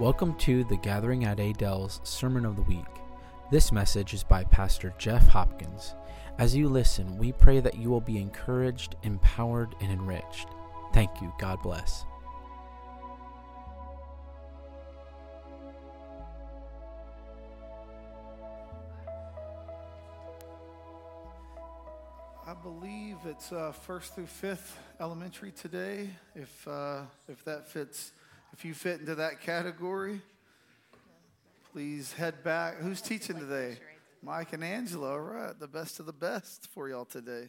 Welcome to the Gathering at Adele's Sermon of the Week. This message is by Pastor Jeff Hopkins. As you listen, we pray that you will be encouraged, empowered, and enriched. Thank you. God bless. I believe it's uh, first through fifth elementary today. If uh, if that fits, if you fit into that category, please head back. Who's teaching today? Mike and Angela. All right, the best of the best for y'all today.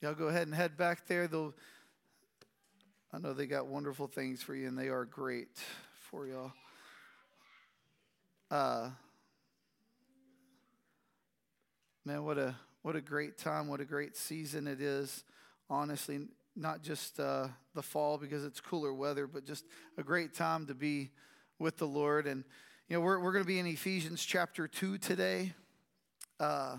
Y'all go ahead and head back there. They'll. I know they got wonderful things for you, and they are great for y'all. Uh, man, what a what a great time, what a great season it is. Honestly, not just uh, the fall because it's cooler weather, but just a great time to be with the Lord. And, you know, we're, we're going to be in Ephesians chapter 2 today. Uh,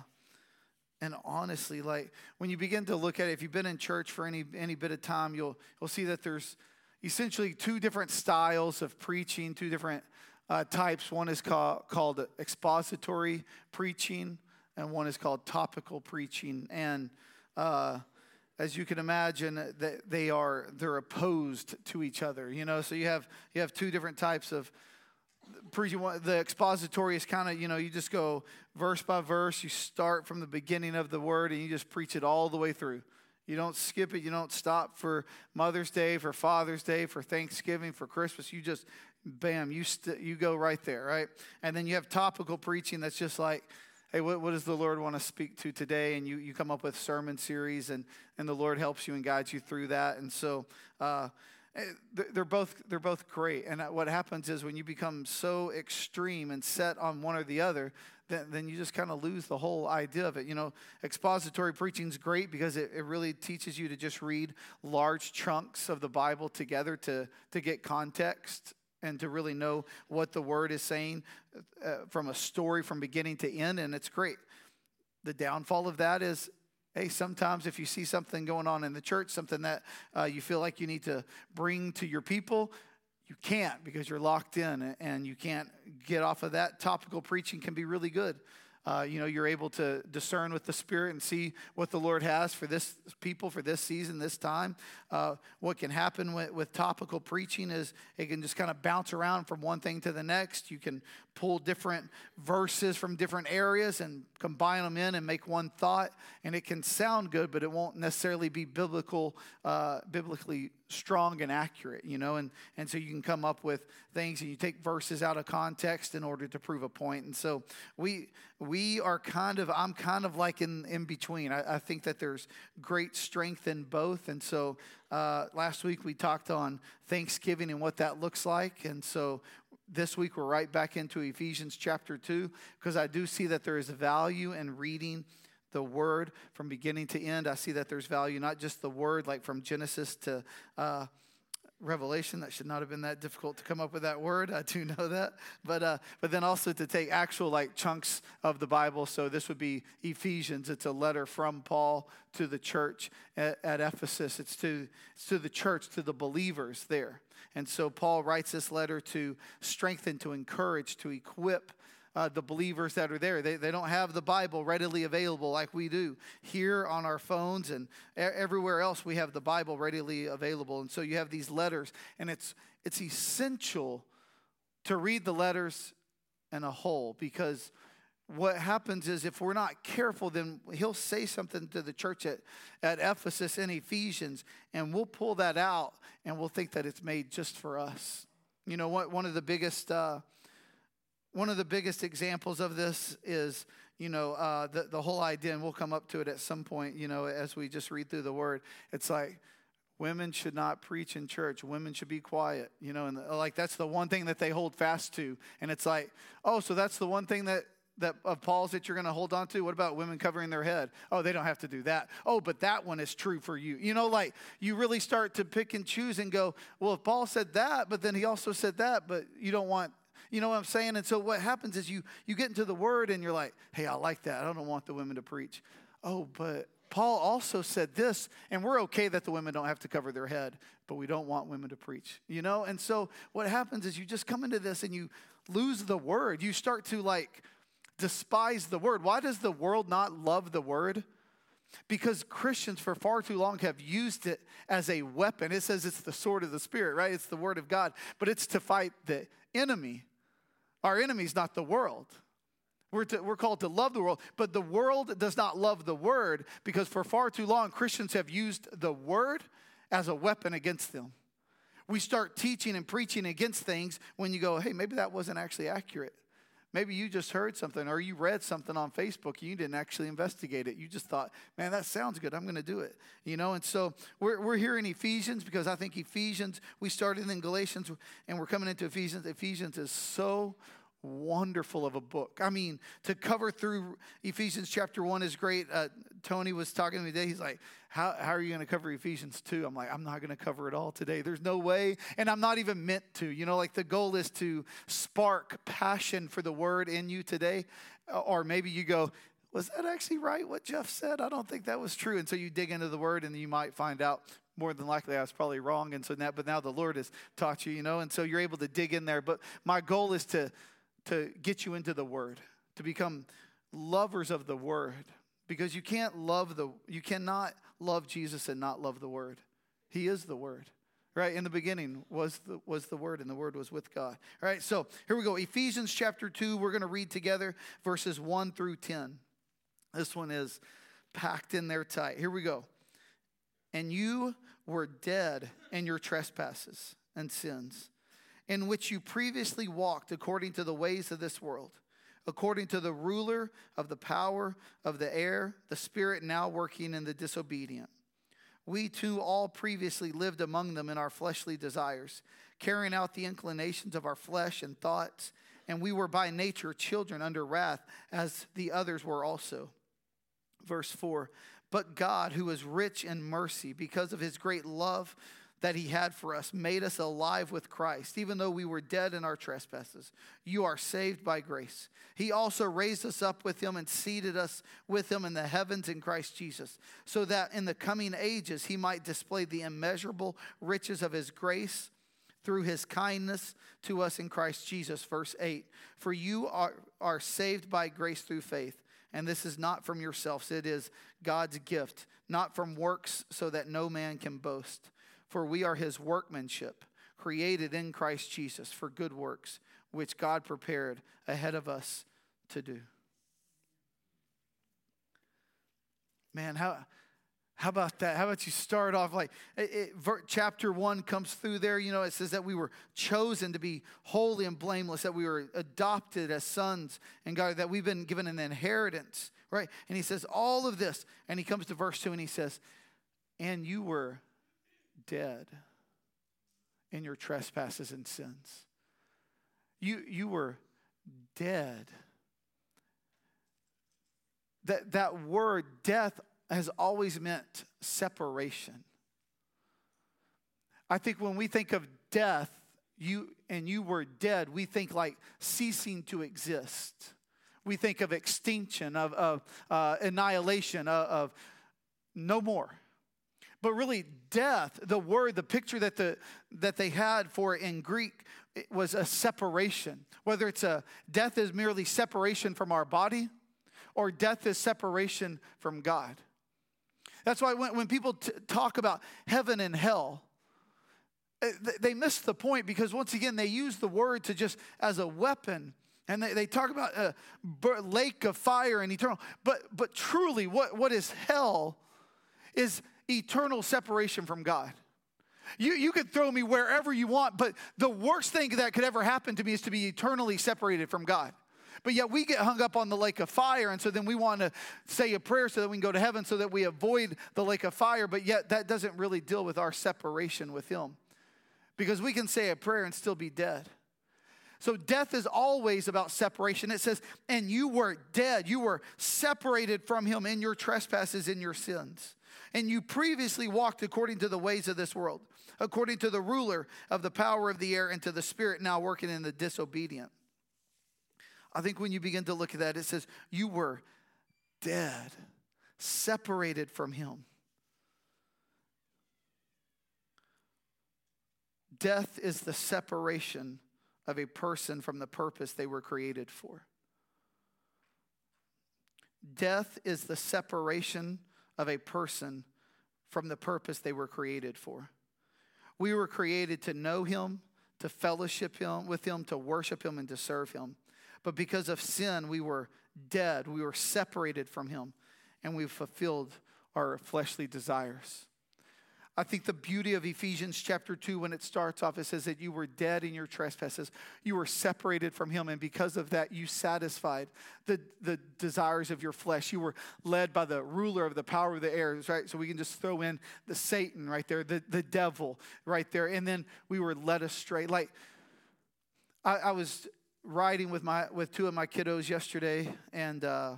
and honestly, like when you begin to look at it, if you've been in church for any, any bit of time, you'll, you'll see that there's essentially two different styles of preaching, two different uh, types. One is called, called expository preaching and one is called topical preaching. And uh, as you can imagine, they are they're opposed to each other. You know, so you have you have two different types of preaching. The expository is kind of you know you just go verse by verse. You start from the beginning of the word and you just preach it all the way through. You don't skip it. You don't stop for Mother's Day, for Father's Day, for Thanksgiving, for Christmas. You just, bam, you st- you go right there, right? And then you have topical preaching that's just like hey, what, what does the Lord want to speak to today? And you, you come up with sermon series, and, and the Lord helps you and guides you through that. And so uh, eh, they're both they're both great. And what happens is when you become so extreme and set on one or the other, then, then you just kind of lose the whole idea of it. You know, expository preaching is great because it, it really teaches you to just read large chunks of the Bible together to, to get context and to really know what the word is saying uh, from a story from beginning to end, and it's great. The downfall of that is hey, sometimes if you see something going on in the church, something that uh, you feel like you need to bring to your people, you can't because you're locked in and you can't get off of that. Topical preaching can be really good uh, you know, you're able to discern with the Spirit and see what the Lord has for this people, for this season, this time. Uh, what can happen with, with topical preaching is it can just kind of bounce around from one thing to the next. You can pull different verses from different areas and combine them in and make one thought, and it can sound good, but it won't necessarily be biblical, uh, biblically strong and accurate, you know, and, and so you can come up with things and you take verses out of context in order to prove a point. And so we we are kind of I'm kind of like in, in between. I, I think that there's great strength in both. And so uh, last week we talked on Thanksgiving and what that looks like. And so this week we're right back into Ephesians chapter 2 because I do see that there is value in reading the word from beginning to end. I see that there's value, not just the word, like from Genesis to uh, Revelation. That should not have been that difficult to come up with that word. I do know that. But, uh, but then also to take actual like chunks of the Bible. So this would be Ephesians. It's a letter from Paul to the church at, at Ephesus. It's to, it's to the church, to the believers there. And so Paul writes this letter to strengthen, to encourage, to equip uh, the believers that are there. They, they don't have the Bible readily available like we do. Here on our phones and everywhere else, we have the Bible readily available. And so you have these letters, and it's, it's essential to read the letters in a whole because what happens is if we're not careful, then he'll say something to the church at, at Ephesus and Ephesians, and we'll pull that out and we'll think that it's made just for us. You know, what, one of the biggest. Uh, one of the biggest examples of this is, you know, uh, the, the whole idea, and we'll come up to it at some point, you know, as we just read through the word. It's like, women should not preach in church. Women should be quiet you know and like that's the one thing that they hold fast to. And it's like oh so that's the one thing that that of paul's that you're going to hold on to? What about women covering their head? Oh they don't have to do that. Oh but that one is true for you. You know like you really start to pick and choose and go well if paul said that but then he also said that but you don't want you know what I'm saying? And so what happens is you you get into the word and you're like, hey, I like that. I don't want the women to preach. Oh, but Paul also said this, and we're okay that the women don't have to cover their head, but we don't want women to preach, you know? And so what happens is you just come into this and you lose the word. You start to like despise the word. Why does the world not love the word? Because Christians for far too long have used it as a weapon. It says it's the sword of the Spirit, right? It's the word of God, but it's to fight the enemy. Our enemy is not the world. We're, to, we're called to love the world, but the world does not love the word because for far too long, Christians have used the word as a weapon against them. We start teaching and preaching against things when you go, hey, maybe that wasn't actually accurate. Maybe you just heard something or you read something on Facebook and you didn't actually investigate it. You just thought, man, that sounds good. I'm going to do it. You know, and so we're, we're here in Ephesians because I think Ephesians, we started in Galatians and we're coming into Ephesians. Ephesians is so wonderful of a book. I mean, to cover through Ephesians chapter 1 is great. Uh, Tony was talking to me today. He's like, how, how are you going to cover Ephesians 2? I'm like, I'm not going to cover it all today. There's no way. And I'm not even meant to. You know, like the goal is to spark passion for the word in you today. Uh, or maybe you go, was that actually right what Jeff said? I don't think that was true. And so you dig into the word and you might find out more than likely I was probably wrong. And so now, but now the Lord has taught you, you know, and so you're able to dig in there. But my goal is to to get you into the word, to become lovers of the word because you can't love the you cannot love Jesus and not love the word. He is the word. Right? In the beginning was the was the word and the word was with God. All right? So, here we go. Ephesians chapter 2, we're going to read together verses 1 through 10. This one is packed in there tight. Here we go. And you were dead in your trespasses and sins in which you previously walked according to the ways of this world, according to the ruler of the power of the air, the spirit now working in the disobedient. We too all previously lived among them in our fleshly desires, carrying out the inclinations of our flesh and thoughts, and we were by nature children under wrath, as the others were also. Verse 4 But God, who is rich in mercy, because of his great love, that he had for us made us alive with Christ, even though we were dead in our trespasses. You are saved by grace. He also raised us up with him and seated us with him in the heavens in Christ Jesus, so that in the coming ages he might display the immeasurable riches of his grace through his kindness to us in Christ Jesus. Verse 8 For you are, are saved by grace through faith. And this is not from yourselves, it is God's gift, not from works, so that no man can boast. For we are his workmanship, created in Christ Jesus for good works, which God prepared ahead of us to do. Man, how, how about that? How about you start off like it, it, chapter one comes through there? You know, it says that we were chosen to be holy and blameless, that we were adopted as sons, and God, that we've been given an inheritance, right? And he says all of this, and he comes to verse two and he says, And you were dead in your trespasses and sins. You, you were dead. That, that word, death, has always meant separation. I think when we think of death, you and you were dead, we think like ceasing to exist. We think of extinction, of, of uh, annihilation, of, of no more. But really, death, the word, the picture that, the, that they had for in Greek was a separation. Whether it's a death is merely separation from our body, or death is separation from God. That's why when, when people t- talk about heaven and hell, eh, they miss the point because once again they use the word to just as a weapon and they, they talk about a lake of fire and eternal but but truly what, what is hell is eternal separation from God. You, you could throw me wherever you want, but the worst thing that could ever happen to me is to be eternally separated from God. But yet we get hung up on the lake of fire, and so then we want to say a prayer so that we can go to heaven so that we avoid the lake of fire, but yet that doesn't really deal with our separation with Him. Because we can say a prayer and still be dead. So death is always about separation. It says, and you were dead. You were separated from him in your trespasses, in your sins and you previously walked according to the ways of this world, according to the ruler of the power of the air, and to the spirit now working in the disobedient. I think when you begin to look at that, it says, You were dead. separated from Him. Death is the separation of a person from the purpose they were created for. Death is the separation of a person from the purpose they were created for. We were created to know Him, to fellowship him, with Him, to worship Him, and to serve Him. But because of sin, we were dead. We were separated from Him, and we fulfilled our fleshly desires. I think the beauty of Ephesians chapter 2, when it starts off, it says that you were dead in your trespasses. You were separated from Him, and because of that, you satisfied the, the desires of your flesh. You were led by the ruler of the power of the air, right? So we can just throw in the Satan right there, the, the devil right there. And then we were led astray. Like, I, I was riding with, my, with two of my kiddos yesterday, and uh,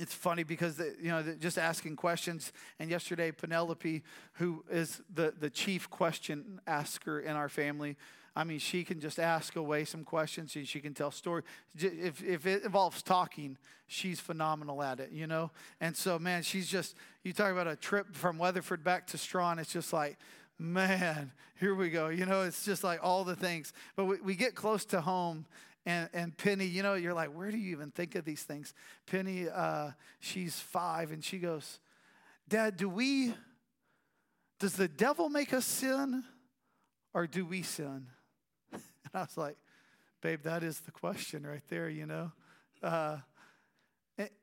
it's funny because the, you know just asking questions and yesterday penelope who is the, the chief question asker in our family i mean she can just ask away some questions and she can tell stories if, if it involves talking she's phenomenal at it you know? And so man she's just you talk about a trip from weatherford back to strawn it's just like man here we go you know? It's just like all the things. But we, we get close to home and, and Penny, you know, you're like, where do you even think of these things? Penny, uh, she's five, and she goes, Dad, do we, does the devil make us sin or do we sin? And I was like, babe, that is the question right there, you know? Uh,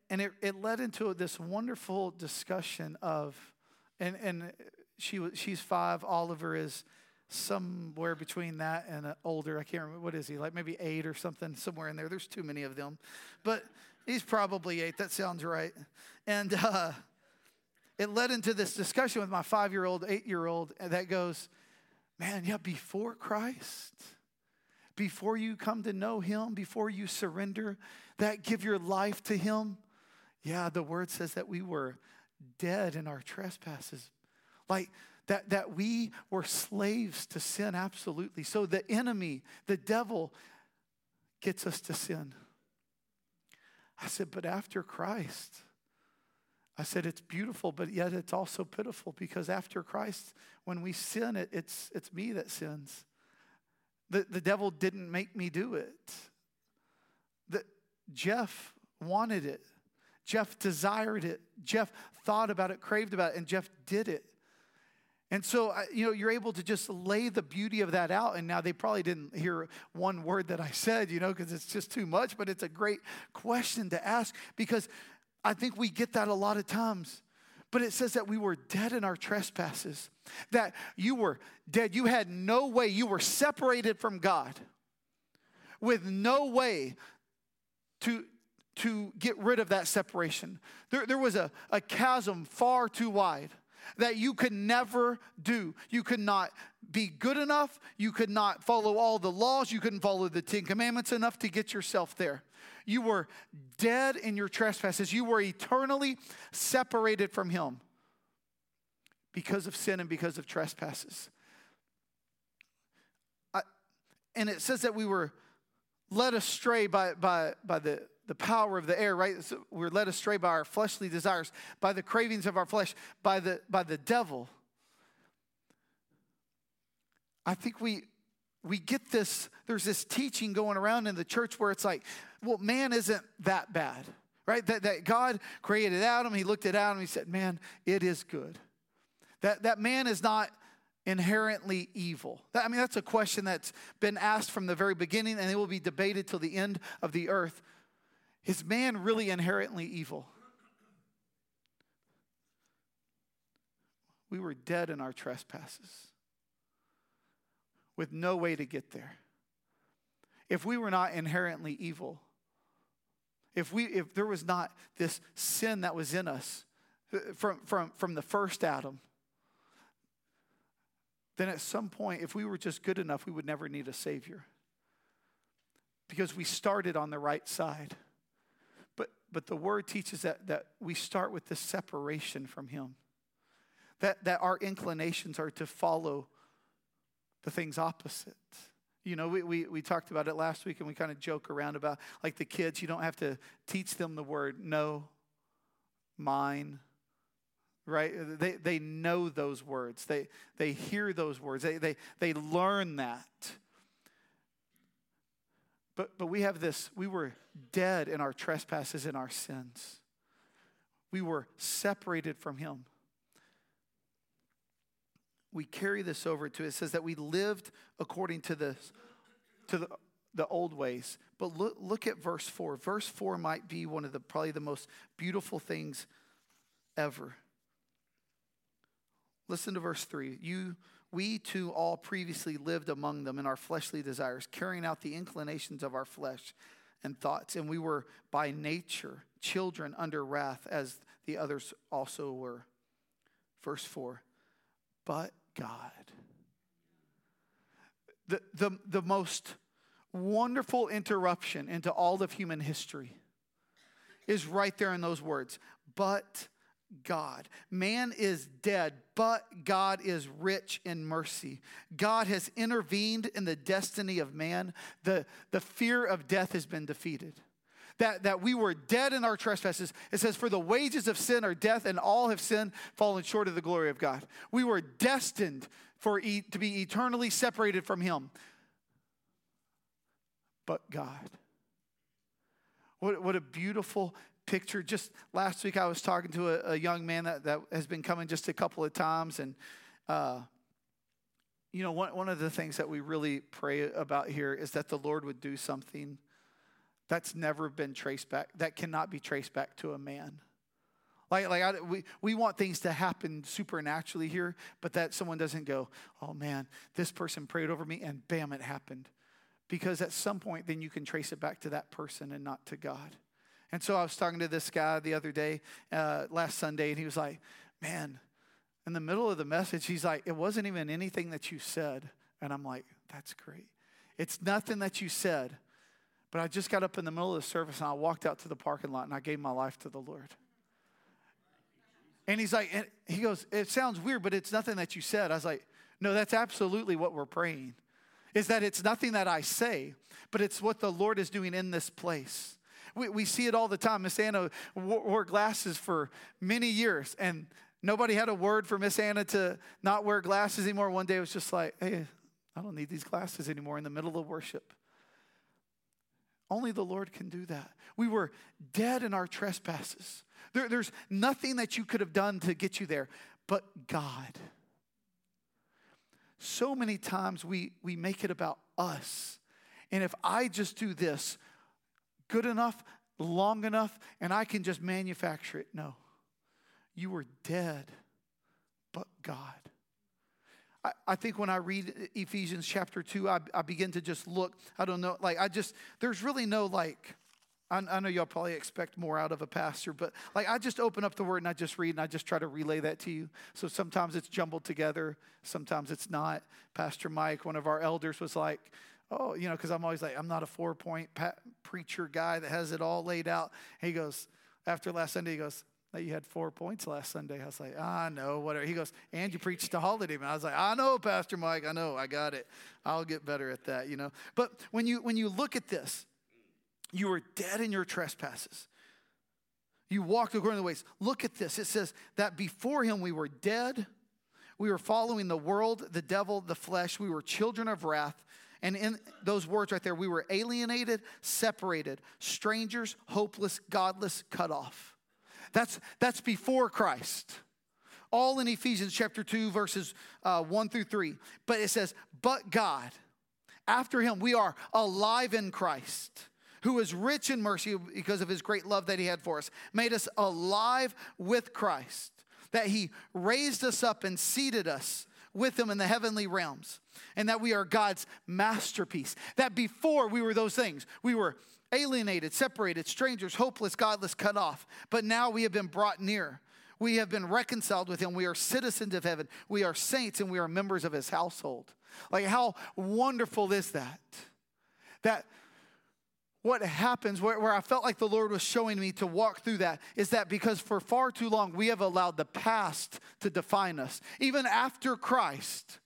and it, it led into this wonderful discussion of, and, and she, she's five, Oliver is somewhere between that and an older. I can't remember what is he like, maybe eight or something, somewhere in there. There's too many of them, but he's probably eight. That sounds right. And uh, it led into this discussion with my five-year-old, eight-year-old that goes, "Man, yeah, before Christ." Before you come to know Him, before you surrender, that give your life to Him, yeah, the word says that we were dead in our trespasses. Like that, that we were slaves to sin, absolutely. So the enemy, the devil, gets us to sin. I said, but after Christ, I said, it's beautiful, but yet it's also pitiful because after Christ, when we sin, it, it's, it's me that sins. The, the devil didn't make me do it. The, Jeff wanted it. Jeff desired it. Jeff thought about it, craved about it, and Jeff did it. And so, you know, you're able to just lay the beauty of that out. And now they probably didn't hear one word that I said, you know, because it's just too much, but it's a great question to ask because I think we get that a lot of times. But it says that we were dead in our trespasses, that you were dead. You had no way, you were separated from God with no way to, to get rid of that separation. There, there was a, a chasm far too wide that you could never do. You could not be good enough. You could not follow all the laws. You couldn't follow the Ten Commandments enough to get yourself there. You were dead in your trespasses. You were eternally separated from Him because of sin and because of trespasses. I, and it says that we were led astray by, by, by the the power of the air, right? So we're led astray by our fleshly desires, by the cravings of our flesh, by the, by the devil. I think we, we get this, there's this teaching going around in the church where it's like, well, man isn't that bad, right? That, that God created Adam, he looked at Adam, he said, man, it is good. That, that man is not inherently evil? I mean, that's a question that's been asked from the very beginning, and it will be debated till the end of the earth. Is man really inherently evil? We were dead in our trespasses with no way to get there. If we were not inherently evil, if, we, if there was not this sin that was in us uh, from, from, from the first Adam, then at some point, if we were just good enough, we would never need a Savior. Because we started on the right side but the word teaches that, that we start with this separation from Him. That, that our inclinations are to follow the things opposite. You know, we, we, we talked about it last week and we kind of joke around about like the kids, you don't have to teach them the word no. mine, right? They, they know those words. They, they hear those words. They, they, they learn that. But, but we have this we were dead in our trespasses and our sins, we were separated from Him. We carry this over to it says that we lived according to the to the, the old ways. But look, look at verse 4. Verse 4 might be one of the probably the most beautiful things ever. Listen to verse 3. You we too all previously lived among them in our fleshly desires, carrying out the inclinations of our flesh and thoughts. And we were by nature children under wrath, as the others also were. Verse 4 But God. The, the, the most wonderful interruption into all of human history is right there in those words. But God. Man is dead, but God is rich in mercy. God has intervened in the destiny of man. The, the fear of death has been defeated. That, that we were dead in our trespasses. It says, For the wages of sin are death, and all have sinned, fallen short of the glory of God. We were destined for e- to be eternally separated from Him. But God. What, what a beautiful picture. Just last week, I was talking to a, a young man that, that has been coming just a couple of times. And, uh, you know, one, one of the things that we really pray about here is that the Lord would do something that's never been traced back, that cannot be traced back to a man. Like, like I, we, we want things to happen supernaturally here, but that someone doesn't go, oh man, this person prayed over me and bam, it happened. Because at some point, then you can trace it back to that person and not to God. And so I was talking to this guy the other day, uh, last Sunday, and he was like, Man, in the middle of the message, he's like, It wasn't even anything that you said. And I'm like, That's great. It's nothing that you said. But I just got up in the middle of the service and I walked out to the parking lot and I gave my life to the Lord. And he's like, and he goes, It sounds weird, but it's nothing that you said. I was like, No, that's absolutely what we're praying. Is that it's nothing that I say, but it's what the Lord is doing in this place. We, we see it all the time. Miss Anna wore glasses for many years, and nobody had a word for Miss Anna to not wear glasses anymore. One day it was just like, hey, I don't need these glasses anymore in the middle of worship. Only the Lord can do that. We were dead in our trespasses. There, there's nothing that you could have done to get you there but God. So many times we, we make it about us. And if I just do this, good enough, long enough, and I can just manufacture it. No. You were dead, but God. I, I think when I read Ephesians chapter 2, I, I begin to just look. I don't know, like, I just, there's really no like, I, I know y'all probably expect more out of a pastor, but like I just open up the word and I just read and I just try to relay that to you. So sometimes it's jumbled together, sometimes it's not. Pastor Mike, one of our elders, was like, oh, you know, because I'm always like, I'm not a four point preacher guy that has it all laid out. He goes, after last Sunday, he goes, you had four points last Sunday. I was like, I know, whatever. He goes, and you preached to holiday. And I was like, I know, Pastor Mike, I know, I got it. I'll get better at that, you know. But when you when you look at this, you were dead in your trespasses. You walked according to the ways. Look at this. It says that before him we were dead. We were following the world, the devil, the flesh. We were children of wrath. And in those words right there, we were alienated, separated, strangers, hopeless, godless, cut off. That's, that's before Christ. All in Ephesians chapter 2, verses uh, 1 through 3. But it says, But God, after him, we are alive in Christ, who is rich in mercy because of his great love that he had for us, made us alive with Christ, that he raised us up and seated us with him in the heavenly realms, and that we are God's masterpiece. That before we were those things, we were alienated, separated, strangers, hopeless, godless, cut off. But now we have been brought near. We have been reconciled with him. We are citizens of heaven. We are saints and we are members of his household. Like, how wonderful is that? That what happens, where, where I felt like the Lord was showing me to walk through that, is that because for far too long we have allowed the past to define us. Even after Christ,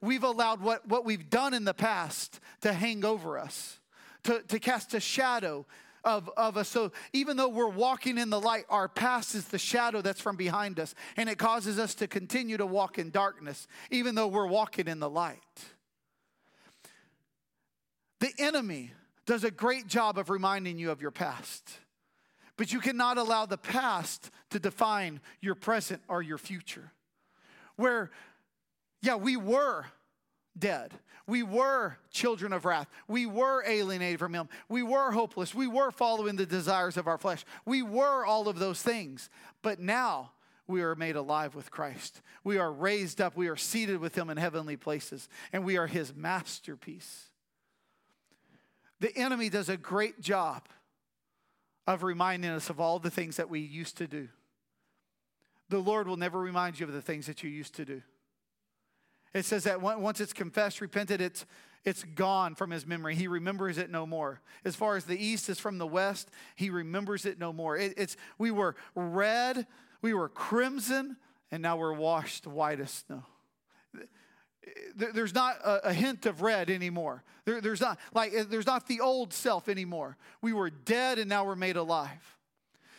we've allowed what, what we've done in the past to hang over us, to, to cast a shadow of, of us. So even though we're walking in the light, our past is the shadow that's from behind us. And it causes us to continue to walk in darkness, even though we're walking in the light. The enemy does a great job of reminding you of your past. But you cannot allow the past to define your present or your future. Where, yeah, we were dead. We were children of wrath. We were alienated from Him. We were hopeless. We were following the desires of our flesh. We were all of those things. But now we are made alive with Christ. We are raised up. We are seated with Him in heavenly places. And we are His masterpiece. The enemy does a great job of reminding us of all the things that we used to do. The Lord will never remind you of the things that you used to do. It says that once it's confessed, repented, it's, it's gone from his memory. He remembers it no more. As far as the east is from the west, he remembers it no more. It, it's, we were red, we were crimson, and now we're washed white as snow. There's not a, hint of red anymore. There, there's not like eh, there's not the old self anymore. We were dead and now we're made alive.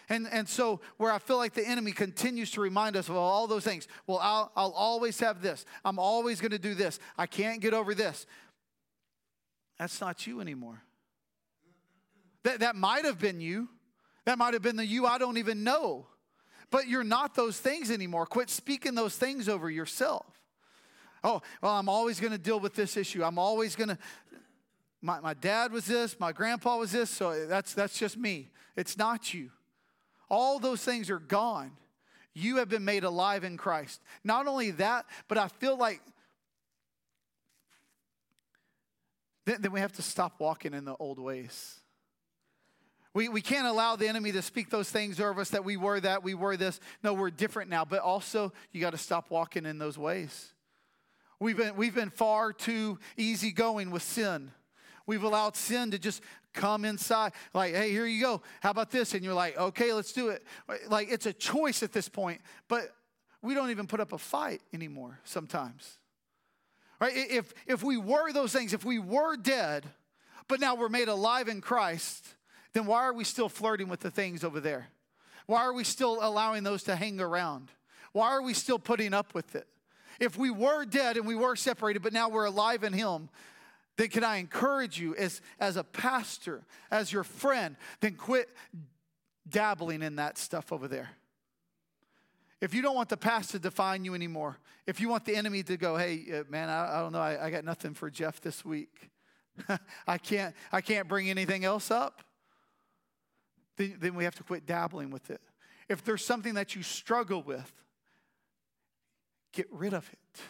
And, and so, where I feel like the enemy continues to remind us of all those things. Well, I'll, I'll always have this. I'm always going to do this. I can't get over this. That's not you anymore. That, that might have been you. That might have been the you I don't even know. But you're not those things anymore. Quit speaking those things over yourself. Oh, well, I'm always going to deal with this issue. I'm always going to. My, my dad was this, my grandpa was this, so that's, that's just me. It's not you. All those things are gone. You have been made alive in Christ. Not only that, but I feel like then, then we have to stop walking in the old ways. We, we can't allow the enemy to speak those things over us that we were that, we were this. No, we're different now. But also, you got to stop walking in those ways. We've been, we've been far too easygoing with sin. We've allowed sin to just come inside. Like, hey, here you go. How about this? And you're like, okay, let's do it. Like, it's a choice at this point, but we don't even put up a fight anymore sometimes. Right? If, if we were those things, if we were dead, but now we're made alive in Christ, then why are we still flirting with the things over there? Why are we still allowing those to hang around? Why are we still putting up with it? If we were dead and we were separated, but now we're alive in Him, then can I encourage you as, as a pastor, as your friend, then quit dabbling in that stuff over there. If you don't want the past to define you anymore, if you want the enemy to go, hey, uh, man, I, I don't know, I, I got nothing for Jeff this week. I can't, I can't bring anything else up. Then, then we have to quit dabbling with it. If there's something that you struggle with, get rid of it.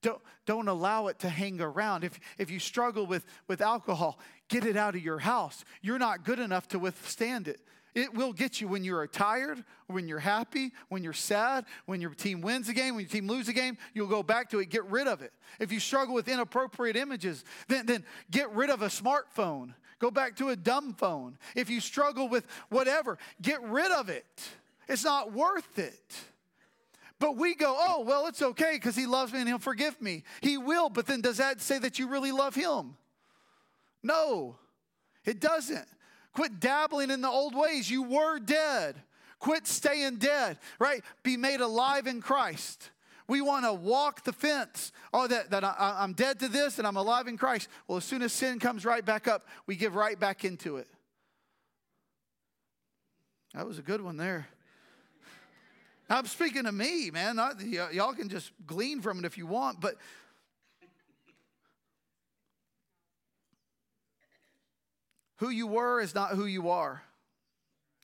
Don't, don't allow it to hang around. If, if you struggle with, with alcohol, get it out of your house. You're not good enough to withstand it. It will get you when you're tired, when you're happy, when you're sad, when your team wins a game, when your team loses a game, you'll go back to it, get rid of it. If you struggle with inappropriate images, then, then get rid of a smartphone. Go back to a dumb phone. If you struggle with whatever, get rid of it. It's not worth it. But we go, oh, well, it's okay because he loves me and he'll forgive me. He will, but then does that say that you really love him? No, it doesn't. Quit dabbling in the old ways. You were dead. Quit staying dead, right? Be made alive in Christ. We want to walk the fence. Oh, that, that I, I'm dead to this and I'm alive in Christ. Well, as soon as sin comes right back up, we give right back into it. That was a good one there. I'm speaking to me, man. Not, y- y'all can just glean from it if you want, but who you were is not who you are,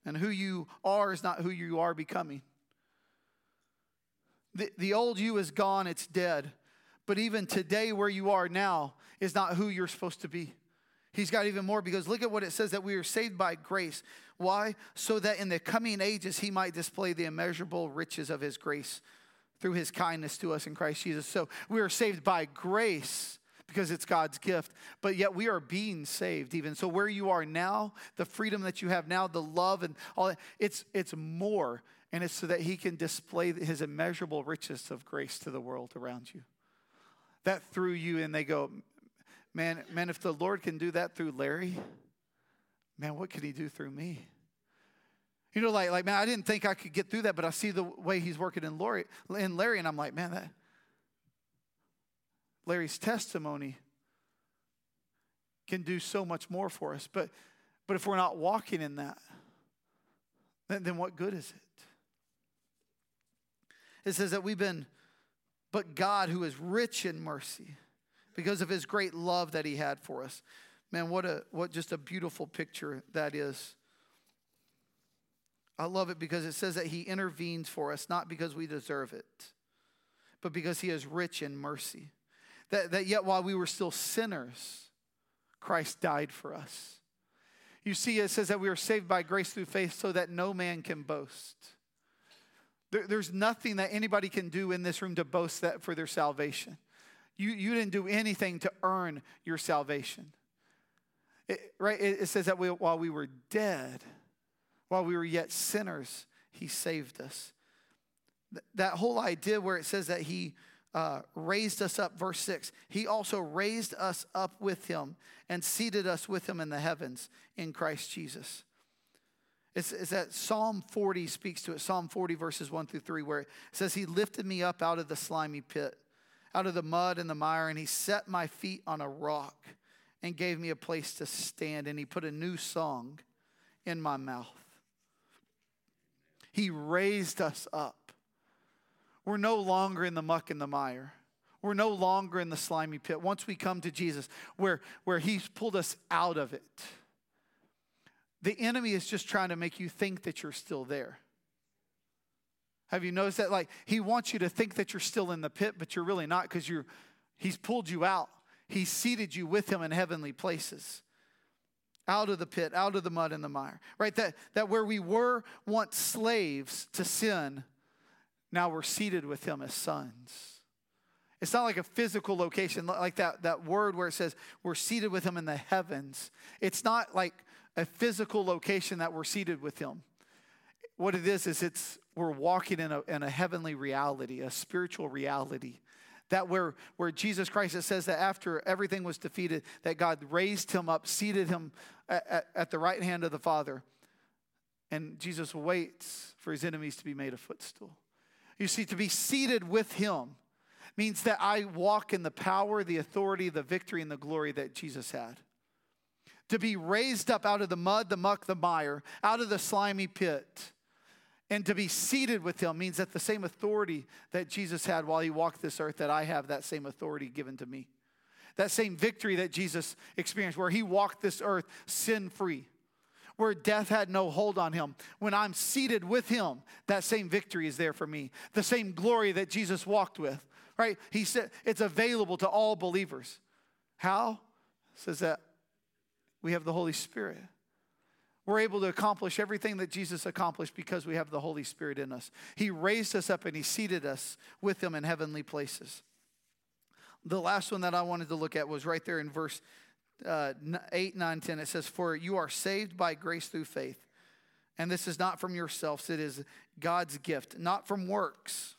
and who you are is not who you are becoming. The, the old you is gone, it's dead. But even today, where you are now, is not who you're supposed to be. He's got even more because look at what it says that we are saved by grace. Why? So that in the coming ages he might display the immeasurable riches of his grace through his kindness to us in Christ Jesus. So we are saved by grace because it's God's gift, but yet we are being saved even. So where you are now, the freedom that you have now, the love and all that, it's it's more and it's so that he can display his immeasurable riches of grace to the world around you. That through you and they go, Man, man, if the Lord can do that through Larry, man, what can he do through me? You know, like, like man, I didn't think I could get through that, but I see the way he's working in, Lori, in Larry, and I'm like, man, that Larry's testimony can do so much more for us. But, but if we're not walking in that, then, then what good is it? It says that we've been, but God, who is rich in mercy, because of his great love that he had for us. Man, what a what just a beautiful picture that is. I love it because it says that he intervenes for us, not because we deserve it, but because he is rich in mercy. That, that yet while we were still sinners, Christ died for us. You see, it says that we are saved by grace through faith so that no man can boast. There, there's nothing that anybody can do in this room to boast that for their salvation. You, you didn't do anything to earn your salvation. It, right? It, it says that we, while we were dead, while we were yet sinners, he saved us. Th- that whole idea where it says that he uh, raised us up, verse 6, he also raised us up with him and seated us with him in the heavens in Christ Jesus. It's, it's, that Psalm 40 speaks to it, Psalm 40, verses 1 through 3, where it says, He lifted me up out of the slimy pit, out of the mud and the mire, and He set my feet on a rock and gave me a place to stand, and He put a new song in my mouth. He raised us up. We're no longer in the muck and the mire. We're no longer in the slimy pit. Once we come to Jesus, where, where He's pulled us out of it, the enemy is just trying to make you think that you're still there. Have you noticed that? Like, he wants you to think that you're still in the pit, but you're really not because you're, he's pulled you out. He's seated you with him in heavenly places. Out of the pit, out of the mud and the mire. Right? That, that where we were once slaves to sin, now we're seated with him as sons. It's not like a physical location, like that, that word where it says we're seated with him in the heavens. It's not like a physical location that we're seated with him. What it is, is it's we're walking in a, in a heavenly reality, a spiritual reality. That where, where Jesus Christ, it says that after everything was defeated, that God raised him up, seated him at, at, at the right hand of the Father. And Jesus waits for his enemies to be made a footstool. You see, to be seated with him means that I walk in the power, the authority, the victory, and the glory that Jesus had to be raised up out of the mud, the muck, the mire, out of the slimy pit. And to be seated with him means that the same authority that Jesus had while he walked this earth, that I have that same authority given to me. That same victory that Jesus experienced, where he walked this earth sin free, where death had no hold on him. When I'm seated with him, that same victory is there for me. The same glory that Jesus walked with, right? He said it's available to all believers. How? says that we have the Holy Spirit. We're able to accomplish everything that Jesus accomplished because we have the Holy Spirit in us. He raised us up and He seated us with Him in heavenly places. The last one that I wanted to look at was right there in verse uh, 8, 9, 10. It says, For you are saved by grace through faith. And this is not from yourselves, it is God's gift, not from works,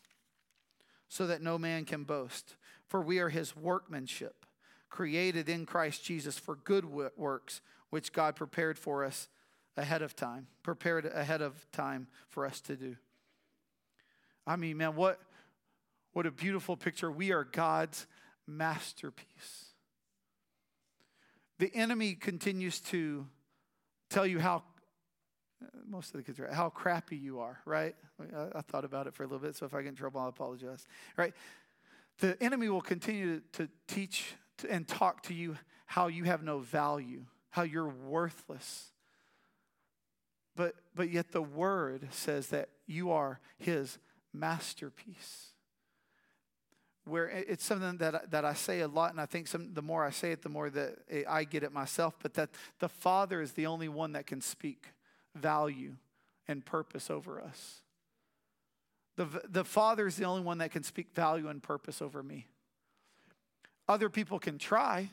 so that no man can boast. For we are His workmanship created in Christ Jesus for good works, which God prepared for us ahead of time, prepared ahead of time for us to do. I mean, man, what, what a beautiful picture. We are God's masterpiece. The enemy continues to tell you how, most of the kids are, how crappy you are, right? I, I thought about it for a little bit, so if I get in trouble, I apologize, right? The enemy will continue to, to teach and talk to you how you have no value, how you're worthless. But, but yet the word says that you are his masterpiece. Where it's something that, that I say a lot, and I think some, the more I say it, the more that I get it myself, but that the Father is the only one that can speak value and purpose over us. The, the Father is the only one that can speak value and purpose over me. Other people can try,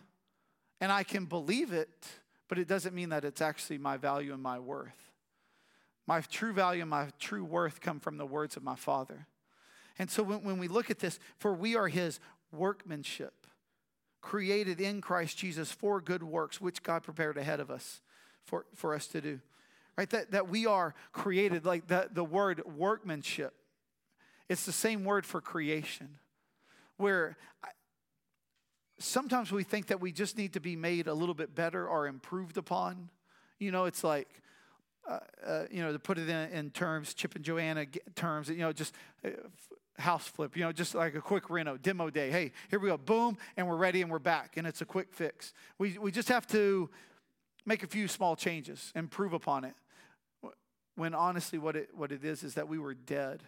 and I can believe it, but it doesn't mean that it's actually my value and my worth. My true value and my true worth come from the words of my Father. And so when, when we look at this, for we are his workmanship, created in Christ Jesus for good works, which God prepared ahead of us for, for us to do. Right? That, that we are created, like the, the word workmanship. It's the same word for creation, where I, sometimes we think that we just need to be made a little bit better or improved upon. You know, it's like, uh, uh, you know, to put it in, in, terms, Chip and Joanna terms, you know, just uh, house flip, you know, just like a quick reno, demo day. Hey, here we go, boom, and we're ready and we're back, and it's a quick fix. We, we just have to make a few small changes, improve upon it. When honestly, what it, what it is, is that we were dead.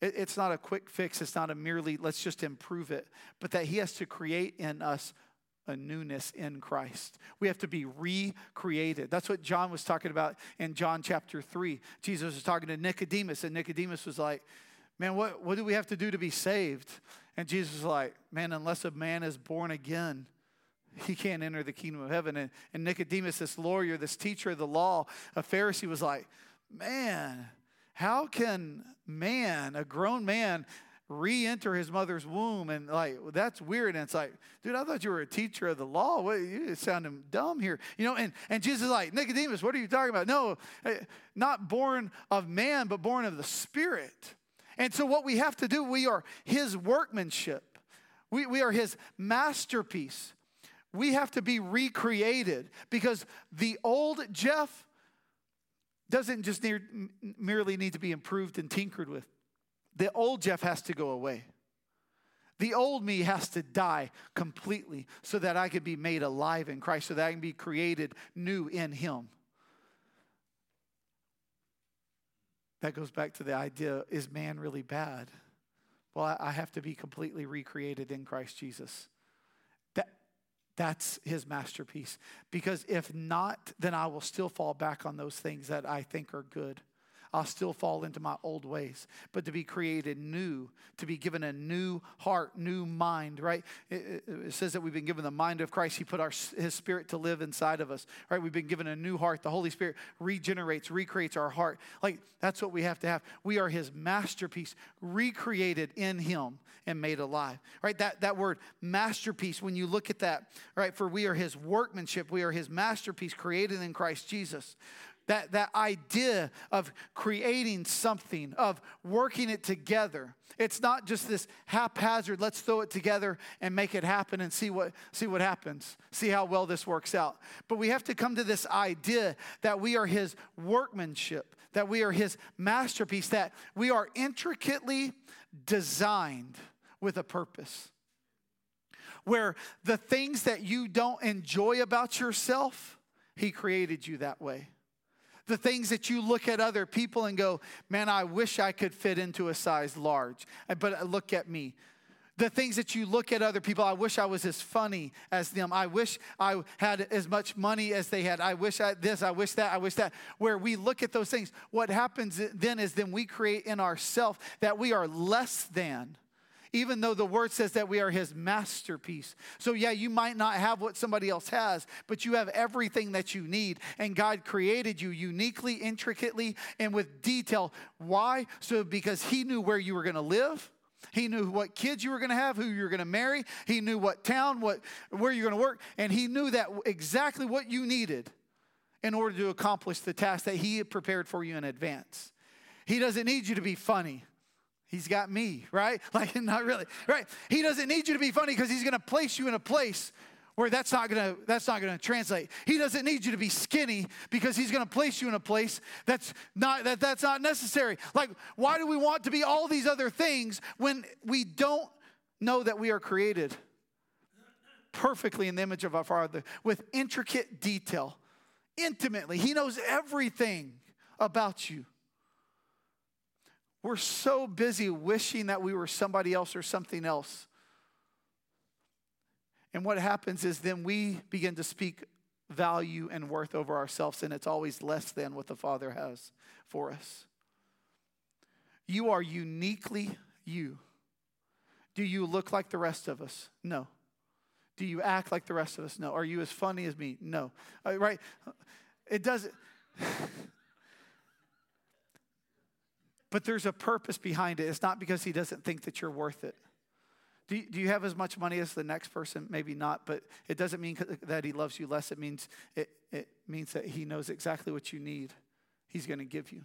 It, it's not a quick fix, it's not a merely let's just improve it, but that He has to create in us a newness in Christ. We have to be recreated. That's what John was talking about in John chapter 3. Jesus was talking to Nicodemus, and Nicodemus was like, Man, what, what do we have to do to be saved? And Jesus was like, Man, unless a man is born again, he can't enter the kingdom of heaven. And, and Nicodemus, this lawyer, this teacher of the law, a Pharisee, was like, Man, how can man, a grown man, re-enter his mother's womb and like that's weird and it's like dude i thought you were a teacher of the law. What you sounding dumb here you know and, and jesus is like nicodemus what are you talking about? No eh, not born of man but born of the spirit. And so what we have to do we are his workmanship. We, we are his masterpiece. We have to be recreated because the old Jeff doesn't just need, merely need to be improved and tinkered with. The old Jeff has to go away. The old me has to die completely so that I can be made alive in Christ, so that I can be created new in Him. That goes back to the idea is man really bad? Well, I have to be completely recreated in Christ Jesus. That, that's his masterpiece. Because if not, then I will still fall back on those things that I think are good. I'll still fall into my old ways. But to be created new, to be given a new heart, new mind, right? It, it, says that we've been given the mind of Christ. He put our, his spirit to live inside of us, right? We've been given a new heart. The Holy Spirit regenerates, recreates our heart. Like, that's what we have to have. We are his masterpiece, recreated in him and made alive, right? That, that word masterpiece, when you look at that, right? For we are his workmanship, we are his masterpiece created in Christ Jesus that, that idea of creating something, of working it together. It's not just this haphazard, let's throw it together and make it happen and see what, see what happens, see how well this works out. But we have to come to this idea that we are His workmanship, that we are His masterpiece, that we are intricately designed with a purpose. Where the things that you don't enjoy about yourself, He created you that way the things that you look at other people and go, man, I wish I could fit into a size large, uh, but uh, look at me. The things that you look at other people, I wish I was as funny as them. I wish I had as much money as they had. I wish I this, I wish that, I wish that. Where we look at those things, what happens then is then we create in ourselves that we are less than even though the word says that we are his masterpiece. So, yeah, you might not have what somebody else has, but you have everything that you need. And God created you uniquely, intricately, and with detail. Why? So, because he knew where you were going to live. He knew what kids you were going to have, who you were going to marry. He knew what town, what where you're going to work, and he knew that exactly what you needed in order to accomplish the task that he had prepared for you in advance. He doesn't need you to be funny. He's got me, right? Like, not really, right? He doesn't need you to be funny because he's going to place you in a place where that's not going to that's not going to translate. He doesn't need you to be skinny because he's going to place you in a place that's not that that's not necessary. Like, why do we want to be all these other things when we don't know that we are created perfectly in the image of our Father with intricate detail, intimately. He knows everything about you. We're so busy wishing that we were somebody else or something else. And what happens is then we begin to speak value and worth over ourselves, and it's always less than what the Father has for us. You are uniquely you. Do you look like the rest of us? No. Do you act like the rest of us? No. Are you as funny as me? No. Uh, right? It doesn't. But there's a purpose behind it. It's not because he doesn't think that you're worth it. Do you, do you have as much money as the next person? Maybe not, but it doesn't mean that he loves you less. It means, it, it means that he knows exactly what you need, he's going to give you.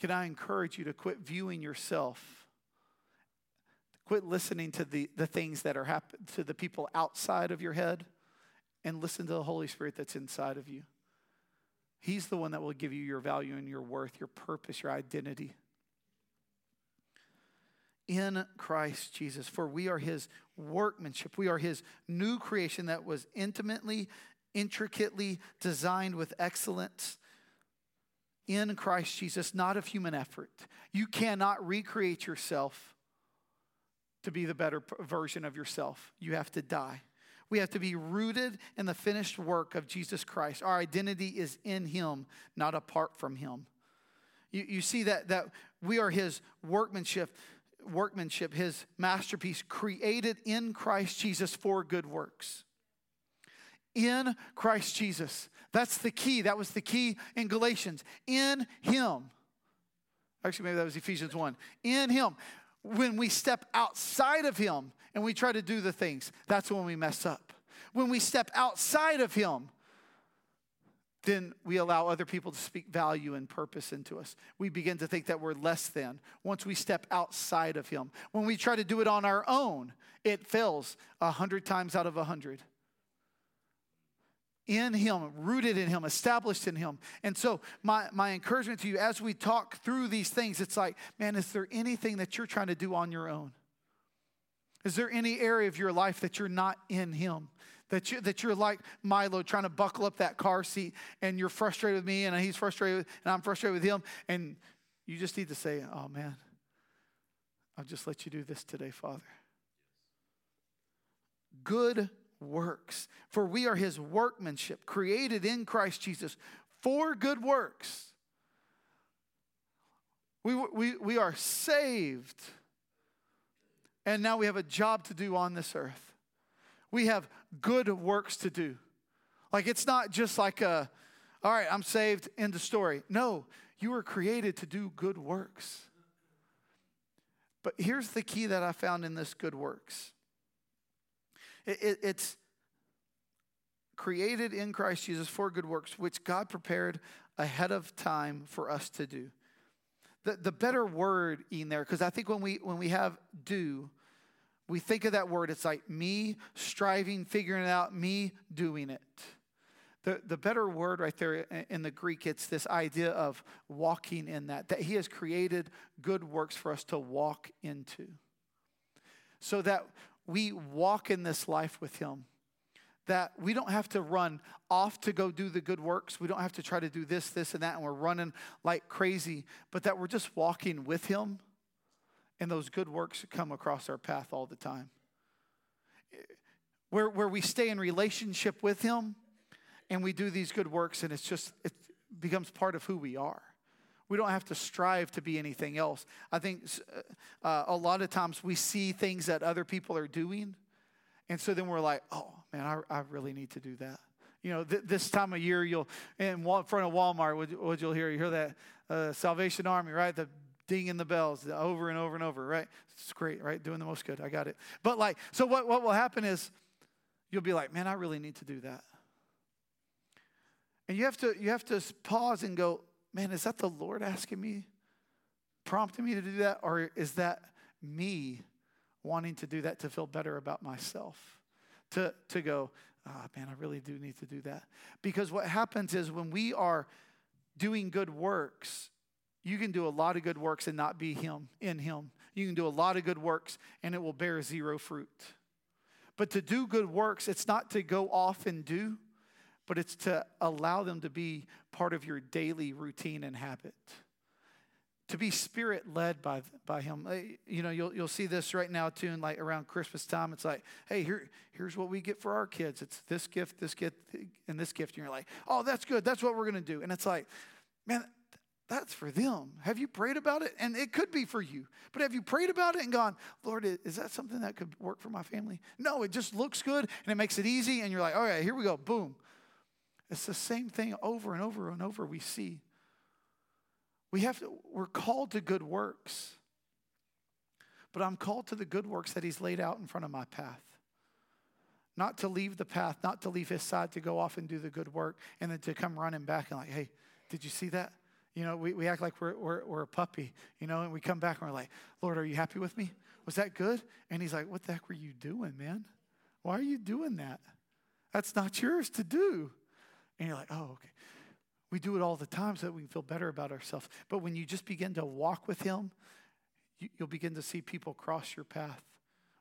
Can I encourage you to quit viewing yourself? Quit listening to the, the things that are happening to the people outside of your head and listen to the Holy Spirit that's inside of you. He's the one that will give you your value and your worth, your purpose, your identity. In Christ Jesus, for we are his workmanship. We are his new creation that was intimately, intricately designed with excellence in Christ Jesus, not of human effort. You cannot recreate yourself to be the better version of yourself. You have to die. We have to be rooted in the finished work of Jesus Christ. Our identity is in Him, not apart from Him. You, you see that, that we are His workmanship, workmanship, His masterpiece, created in Christ Jesus for good works. In Christ Jesus. That's the key. That was the key in Galatians. In Him. Actually, maybe that was Ephesians 1. In Him. When we step outside of Him and we try to do the things, that's when we mess up. When we step outside of Him, then we allow other people to speak value and purpose into us. We begin to think that we're less than once we step outside of Him. When we try to do it on our own, it fails a hundred times out of a hundred in Him, rooted in Him, established in Him. And so, my, my encouragement to you as we talk through these things, it's like, man, is there anything that you're trying to do on your own? Is there any area of your life that you're not in Him? That, you, that you're like Milo trying to buckle up that car seat and you're frustrated with me and he's frustrated and I'm frustrated with him. And you just need to say, oh man, I'll just let you do this today, Father. Good works. For we are his workmanship, created in Christ Jesus for good works. We, we, we are saved. And now we have a job to do on this earth. We have good works to do. Like it's not just like a, all right, I'm saved, end of story. No, you were created to do good works. But here's the key that I found in this good works it, it, it's created in Christ Jesus for good works, which God prepared ahead of time for us to do. The, the better word in there, because I think when we when we have do, we think of that word, it's like me striving, figuring it out, me doing it. The, the better word right there in the Greek, it's this idea of walking in that, that He has created good works for us to walk into. So that we walk in this life with Him. That we don't have to run off to go do the good works. We don't have to try to do this, this, and that, and we're running like crazy, but that we're just walking with Him, and those good works come across our path all the time. Where, where we stay in relationship with Him and we do these good works, and it's just, it becomes part of who we are. We don't have to strive to be anything else. I think uh, uh, a lot of times we see things that other people are doing, and so then we're like, oh man, I, I really need to do that. You know, th- this time of year, you'll in front of Walmart, what, what you'll hear, you hear that uh, Salvation Army, right? The dinging the bells the over and over and over, right? It's great, right? Doing the most good. I got it. But like, so what, what will happen is you'll be like, man, I really need to do that. And you have to you have to pause and go, man, is that the Lord asking me, prompting me to do that? Or is that me wanting to do that to feel better about myself? To, to go, ah, oh, man, I really do need to do that. Because what happens is when we are doing good works, you can do a lot of good works and not be Him, in Him. You can do a lot of good works and it will bear zero fruit. But to do good works, it's not to go off and do, but it's to allow them to be part of your daily routine and habit. To be spirit led by, by him. Uh, you know, you'll, you'll see this right now too, and like around Christmas time. It's like, hey, here, here's what we get for our kids. It's this gift, this gift, and this gift. And you're like, oh, that's good. That's what we're going to do. And it's like, man, that's for them. Have you prayed about it? And it could be for you. But have you prayed about it and gone, Lord, is that something that could work for my family? No, it just looks good and it makes it easy. And you're like, all right, here we go. Boom. It's the same thing over and over and over we see. We have to, we're called to good works. but I'm called to the good works that He's laid out in front of my path. Not to leave the path, not to leave His side, to go off and do the good work, and then to come running back and, like, hey, did you see that? You know, we, we act like we're, we're, we're a puppy, you know, and we come back and we're like, Lord, are you happy with me? Was that good? And He's like, what the heck were you doing, man? Why are you doing that? That's not yours to do. And you're like, oh, okay. We do it all the time so that we can feel better about ourselves. But when you just begin to walk with Him, you, will begin to see people cross your path.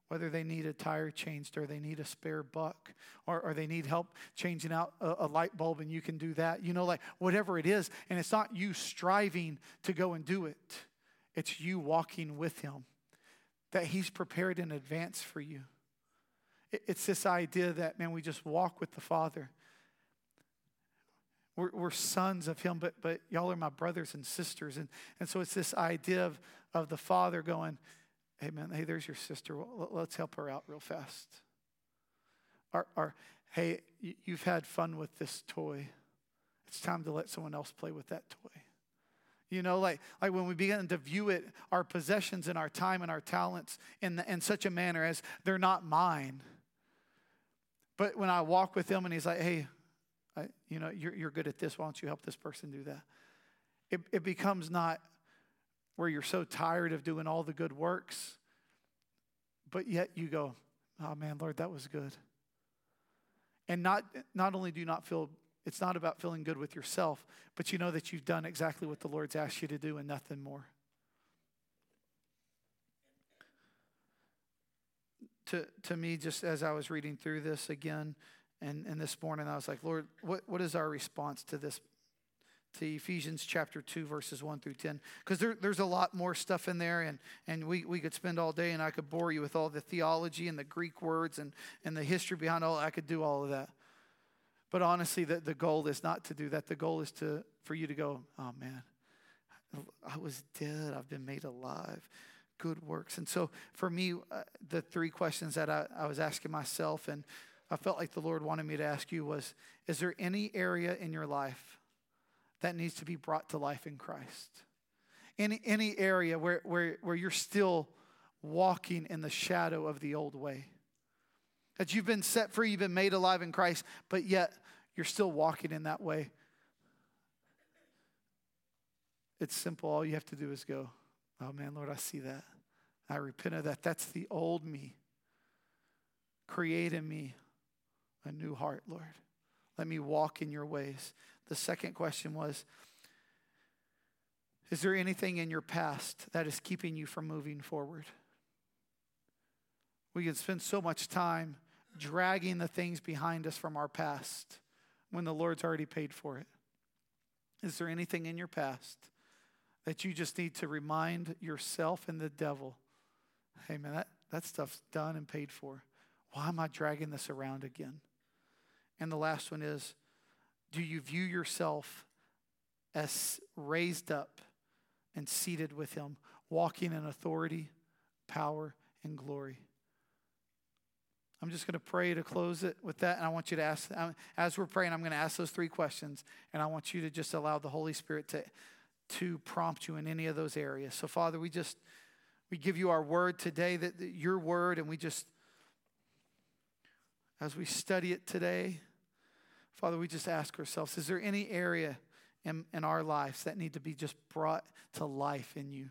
Whether they need a tire changed or they need a spare buck or, or they need help changing out a, a light bulb and you can do that. You know, like whatever it is. And it's not you striving to go and do it, it's you walking with Him that He's prepared in advance for you. It's this idea that, man, we just walk with the Father. We're, we're, sons of him, but, but y'all are my brothers and sisters. And, and so it's this idea of, of the father going, hey, man, hey, there's your sister. Let's help her out real fast. Or, or hey, you've had fun with this toy. It's time to let someone else play with that toy. You know, like, like when we begin to view it, our possessions and our time and our talents in, the, in such a manner as they're not mine but when I walk with him and he's like, hey, You know, you're, you're good at this. Why don't you help this person do that? It, it becomes not where you're so tired of doing all the good works, but yet you go, oh man, Lord, that was good. And not, not only do you not feel, it's not about feeling good with yourself, but you know that you've done exactly what the Lord's asked you to do and nothing more. to, to me, just as I was reading through this again and, and this morning, I was like, Lord, what, what is our response to this? To Ephesians chapter 2, verses 1 through 10. Because there, there's a lot more stuff in there, and, and we, we could spend all day and I could bore you with all the theology and the Greek words and, and the history behind all I could do all of that. But honestly, the, the goal is not to do that. The goal is to for you to go, oh man, I was dead. I've been made alive good works. And so for me, uh, the three questions that I, I was asking myself and I felt like the Lord wanted me to ask you was Is there any area in your life that needs to be brought to life in Christ? Any, any area where, where, where you're still walking in the shadow of the old way? That you've been set free, you've been made alive in Christ, but yet you're still walking in that way. It's simple. All you have to do is go, Oh man, Lord, I see that. I repent of that. That's the old me. Create in me a new heart, Lord. Let me walk in your ways. The second question was Is there anything in your past that is keeping you from moving forward? We can spend so much time dragging the things behind us from our past when the Lord's already paid for it. Is there anything in your past that you just need to remind yourself and the devil hey, man, that, that stuff's done and paid for. Why am I dragging this around again? And the last one is do you view yourself as raised up and seated with him, walking in authority, power, and glory? I'm just going to pray to close it with that. And I want you to ask, um, as we're praying, I'm going to ask those three questions. And I want you to just allow the Holy Spirit to to prompt you in any of those areas. So, Father, we just we give you our word today, that, that your word, and we just as we study it today, Father, we just ask ourselves, is there any area in, in our lives that need to be just brought to life in you?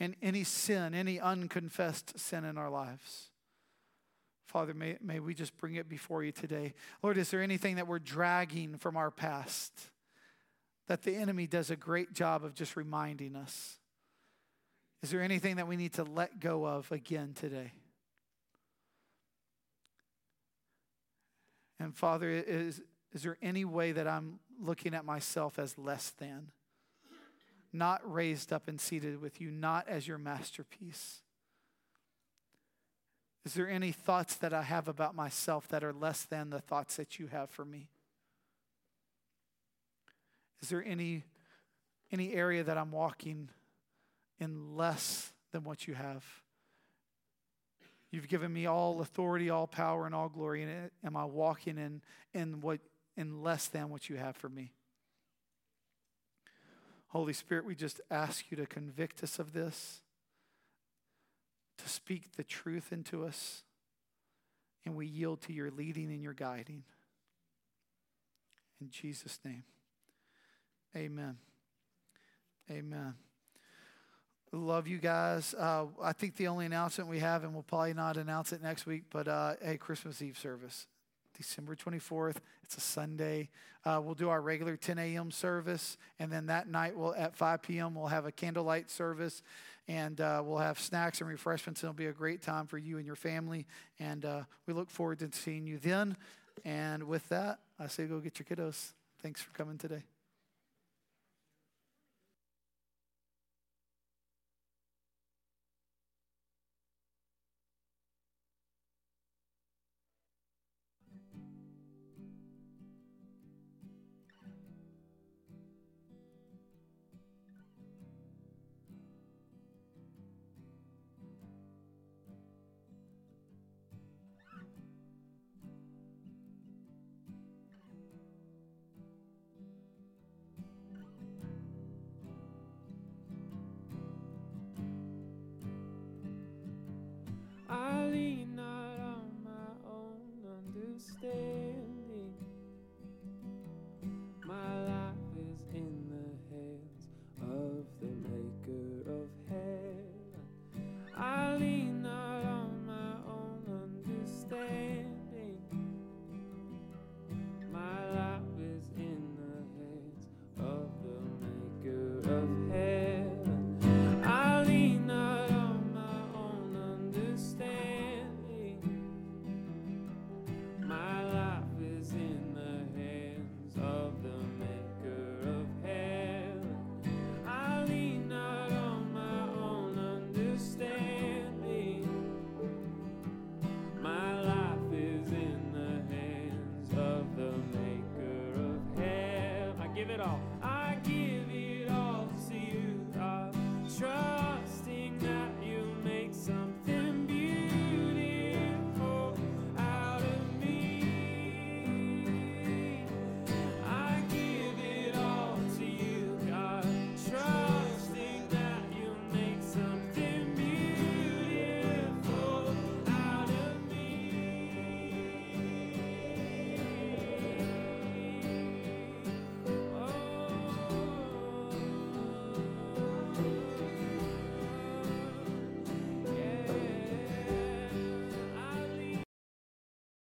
And any sin, any unconfessed sin in our lives. Father, may, may we just bring it before you today. Lord, is there anything that we're dragging from our past? that the enemy does a great job of just reminding us. Is there anything that we need to let go of again today? And Father, is, is there any way that I'm looking at myself as less than? Not raised up and seated with you, not as your masterpiece. Is there any thoughts that I have about myself that are less than the thoughts that you have for me? Is there any, any area that I'm walking in less than what you have? You've given me all authority, all power, and all glory. And am I walking in, in, what, in less than what you have for me? Holy Spirit, we just ask you to convict us of this, to speak the truth into us, and we yield to your leading and your guiding. In Jesus' name, amen. Amen. Love you guys. Uh, I think the only announcement we have, and we'll probably not announce it next week, but uh, a Christmas Eve service, December 24th. It's a Sunday. Uh, we'll do our regular 10 a.m. service, and then that night, we'll at 5 p.m. we'll have a candlelight service, and uh, we'll have snacks and refreshments. It'll be a great time for you and your family, and uh, we look forward to seeing you then. And with that, I say go get your kiddos. Thanks for coming today. understand